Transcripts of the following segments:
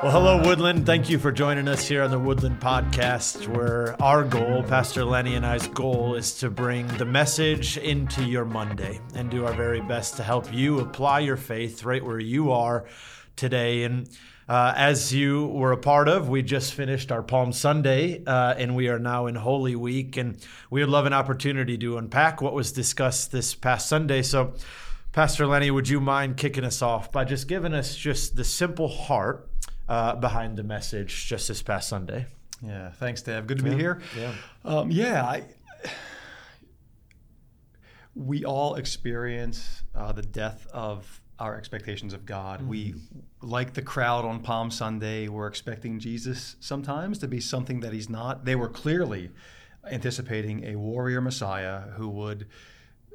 Well, hello, Woodland. Thank you for joining us here on the Woodland Podcast, where our goal, Pastor Lenny and I's goal, is to bring the message into your Monday and do our very best to help you apply your faith right where you are today. And uh, as you were a part of, we just finished our Palm Sunday, uh, and we are now in Holy Week. And we would love an opportunity to unpack what was discussed this past Sunday. So, Pastor Lenny, would you mind kicking us off by just giving us just the simple heart uh, behind the message just this past Sunday? Yeah, thanks, Dave. Good to be here. Yeah. Um, yeah, I, we all experience uh, the death of our expectations of God. Mm-hmm. We, like the crowd on Palm Sunday, were expecting Jesus sometimes to be something that he's not. They were clearly anticipating a warrior Messiah who would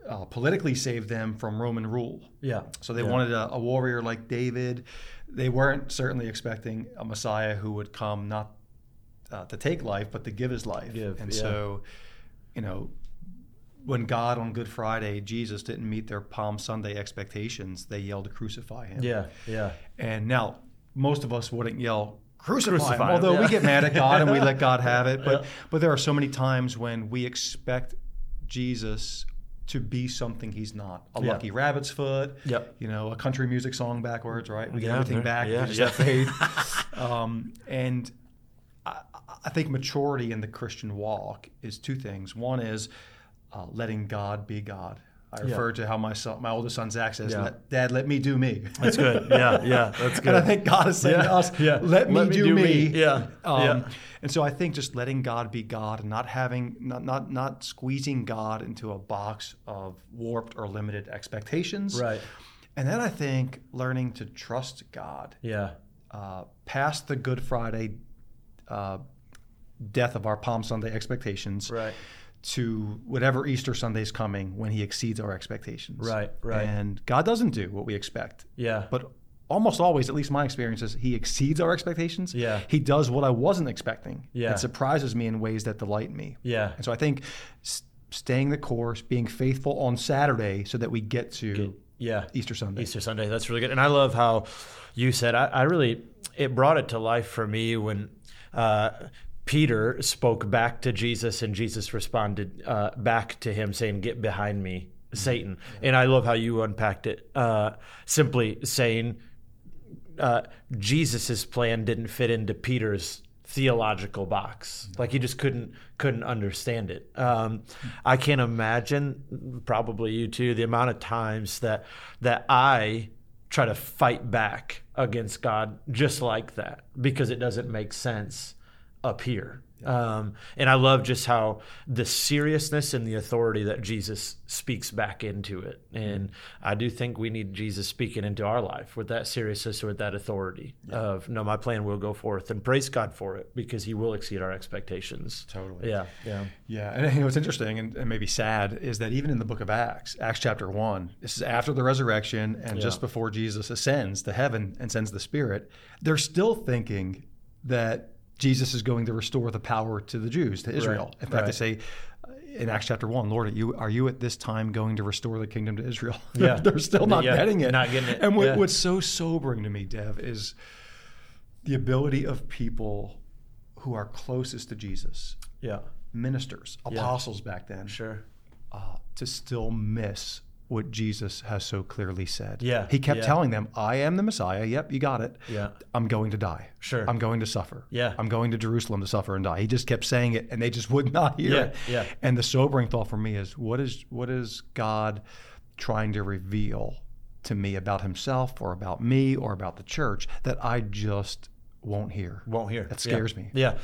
uh, politically save them from Roman rule. Yeah. So they yeah. wanted a, a, warrior like David. They weren't certainly expecting a Messiah who would come not uh, to take life, but to give his life. Give, and yeah. so, you know, when God on Good Friday, Jesus didn't meet their Palm Sunday expectations, they yelled to crucify him. Yeah, yeah. And now, most of us wouldn't yell, crucify, Crucify him, him, although yeah. we get mad at God and we let God have it. But Yeah. but there are so many times when we expect Jesus to be something he's not. A Yeah. lucky rabbit's foot. Yep. You know, a country music song backwards, right? We get Yeah, everything back. yeah, we just yeah. faith. um, and I, I think maturity in the Christian walk is two things. One is uh, letting God be God. I Yeah. refer to how my son, my oldest son Zach says, Yeah. let, "Dad, let me do me." That's good. Yeah, yeah. That's good. And I think God is saying Yeah, to us, yeah. let me, do, me. Yeah, Um, yeah. And so I think just letting God be God and not having, not, not, not squeezing God into a box of warped or limited expectations. Right. And then I think learning to trust God Yeah. uh, past the Good Friday uh, death of our Palm Sunday expectations Right. To whatever Easter Sunday's coming when he exceeds our expectations. Right, right. And God doesn't do what we expect. Yeah. But almost always, at least my experience is, he exceeds our expectations. Yeah. He does what I wasn't expecting. Yeah. It surprises me in ways that delight me. Yeah. And so I think s- staying the course, being faithful on Saturday so that we get to Yeah. Easter Sunday. Easter Sunday. That's really good. And I love how you said, I, I really, it brought it to life for me when uh, Peter spoke back to Jesus and Jesus responded uh, back to him saying, Get behind me, Satan. And I love how you unpacked it, uh, simply saying, uh, Jesus's plan didn't fit into Peter's theological box. Like he just couldn't couldn't understand it. Um, I can't imagine, probably you too, the amount of times that that I try to fight back against God just like that because it doesn't make sense up here. Um, and I love just how the seriousness and the authority that Jesus speaks back into it. And I do think we need Jesus speaking into our life with that seriousness, or with that authority of, no, my plan will go forth and praise God for it because he will exceed our expectations. Totally. Yeah. Yeah. Yeah, and you know what's interesting and, and maybe sad is that even in the book of Acts, Acts chapter one, this is after the resurrection and just before Jesus ascends to heaven and sends the Spirit, they're still thinking that Jesus is going to restore the power to the Jews, to Israel. Right, In fact, they say uh, in Acts chapter one, Lord, are you, are you at this time going to restore the kingdom to Israel? Yeah. they're still not Yeah, getting it. not getting it. And what, Yeah. what's so sobering to me, Dev, is the ability of people who are closest to Jesus, Yeah. ministers, Yeah. apostles back then, Sure. uh, to still miss what Jesus has so clearly said. Yeah, He kept yeah. telling them, I am the Messiah. Yep, you got it. Yeah. I'm going to die. Sure. I'm going to suffer. Yeah. I'm going to Jerusalem to suffer and die. He just kept saying it and they just would not hear Yeah, it. yeah. And the sobering thought for me is what is what is God trying to reveal to me about himself or about me or about the church that I just won't hear? Won't hear. That Yeah. scares me. Yeah.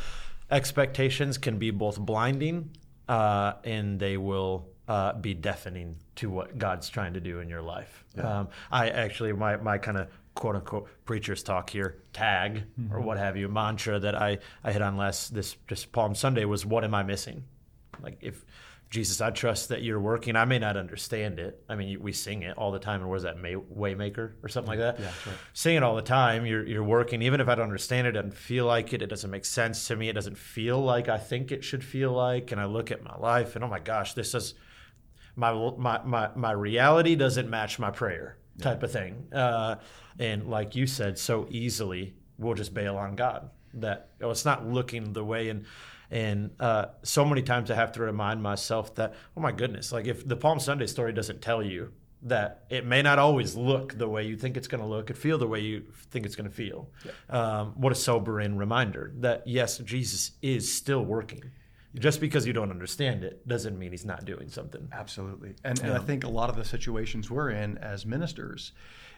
Expectations can be both blinding uh, and they will uh, be deafening to what God's trying to do in your life. Um, I actually, my, my kind of quote unquote preacher's talk here, tag or what have you, mantra that I, I hit on last this just Palm Sunday was what am I missing? Like if Jesus, I trust that you're working. I may not understand it. I mean, we sing it all the time. And what is that, May, Waymaker or something like that? Yeah, right. Sing it all the time. You're, you're working. Even if I don't understand it, it doesn't feel like it. It doesn't make sense to me. It doesn't feel like I think it should feel like. And I look at my life and, oh my gosh, this is my, my, my, my reality doesn't match my prayer type of thing. Uh, and like you said, so easily we'll just bail on God. That oh, it's not looking the way and and uh, so many times I have to remind myself that oh my goodness, like if the Palm Sunday story doesn't tell you that it may not always look the way you think it's going to look and feel the way you think it's going to feel. Yeah. Um, what a sobering reminder that yes, Jesus is still working. Just because you don't understand it doesn't mean he's not doing something. Absolutely. And, and I think a lot of the situations we're in as ministers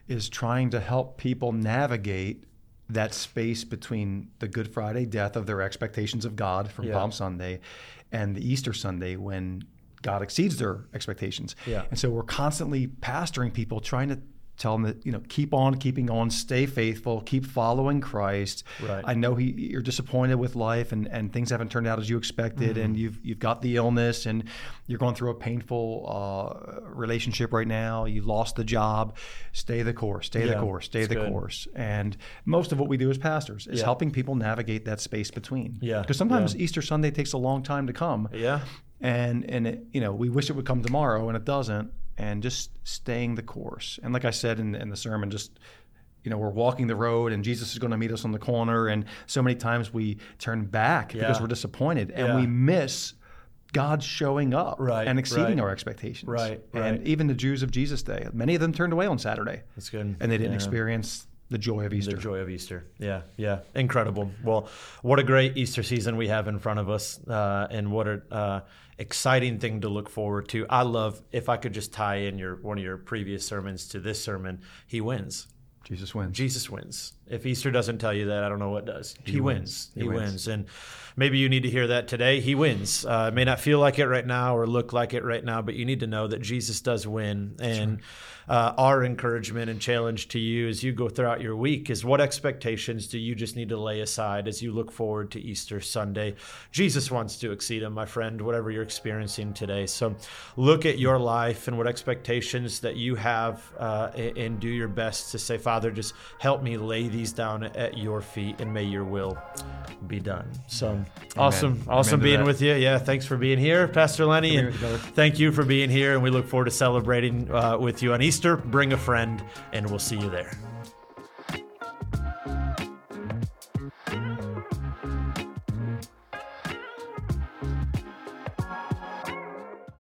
is trying to help people navigate that space between the Good Friday death of their expectations of God from yeah. Palm Sunday and the Easter Sunday when God exceeds their expectations. Yeah. And so we're constantly pastoring people, trying to tell them that you know keep on keeping on stay faithful keep following christ right. i know he you're disappointed with life and and things haven't turned out as you expected mm-hmm. and you've you've got the illness and you're going through a painful uh, relationship right now you lost the job stay the course stay yeah, the course stay the good. course and most of what we do as pastors is yeah. helping people navigate that space between yeah because sometimes yeah. easter sunday takes a long time to come yeah and and it, you know we wish it would come tomorrow and it doesn't and just staying the course. And like I said in, in the sermon, just you know, we're walking the road and Jesus is going to meet us on the corner. And so many times we turn back yeah. because we're disappointed and yeah. we miss God showing up right, and exceeding right. our expectations. Right, right. And even the Jews of Jesus' day, many of them turned away on Saturday. That's good. And they didn't yeah. experience the joy of Easter. The joy of Easter. Yeah, yeah. Incredible. Well, what a great Easter season we have in front of us. Uh, and what an Uh, exciting thing to look forward to. I love if I could just tie in your one of your previous sermons to this sermon. He wins. Jesus wins. Jesus wins. If Easter doesn't tell you that, I don't know what does. He, he wins. wins. He, he wins. wins. And maybe you need to hear that today. He wins. Uh, it may not feel like it right now or look like it right now, but you need to know that Jesus does win. And uh, our encouragement and challenge to you as you go throughout your week is what expectations do you just need to lay aside as you look forward to Easter Sunday? Jesus wants to exceed them, my friend, whatever you're experiencing today. So look at your life and what expectations that you have uh, and do your best to say, Father, just help me lay these down at your feet and may your will be done. So Amen. awesome. Awesome Amen being with you. Yeah. Thanks for being here, Pastor Lenny. and thank you for being here. And we look forward to celebrating uh, with you on Easter. Bring a friend, and we'll see you there.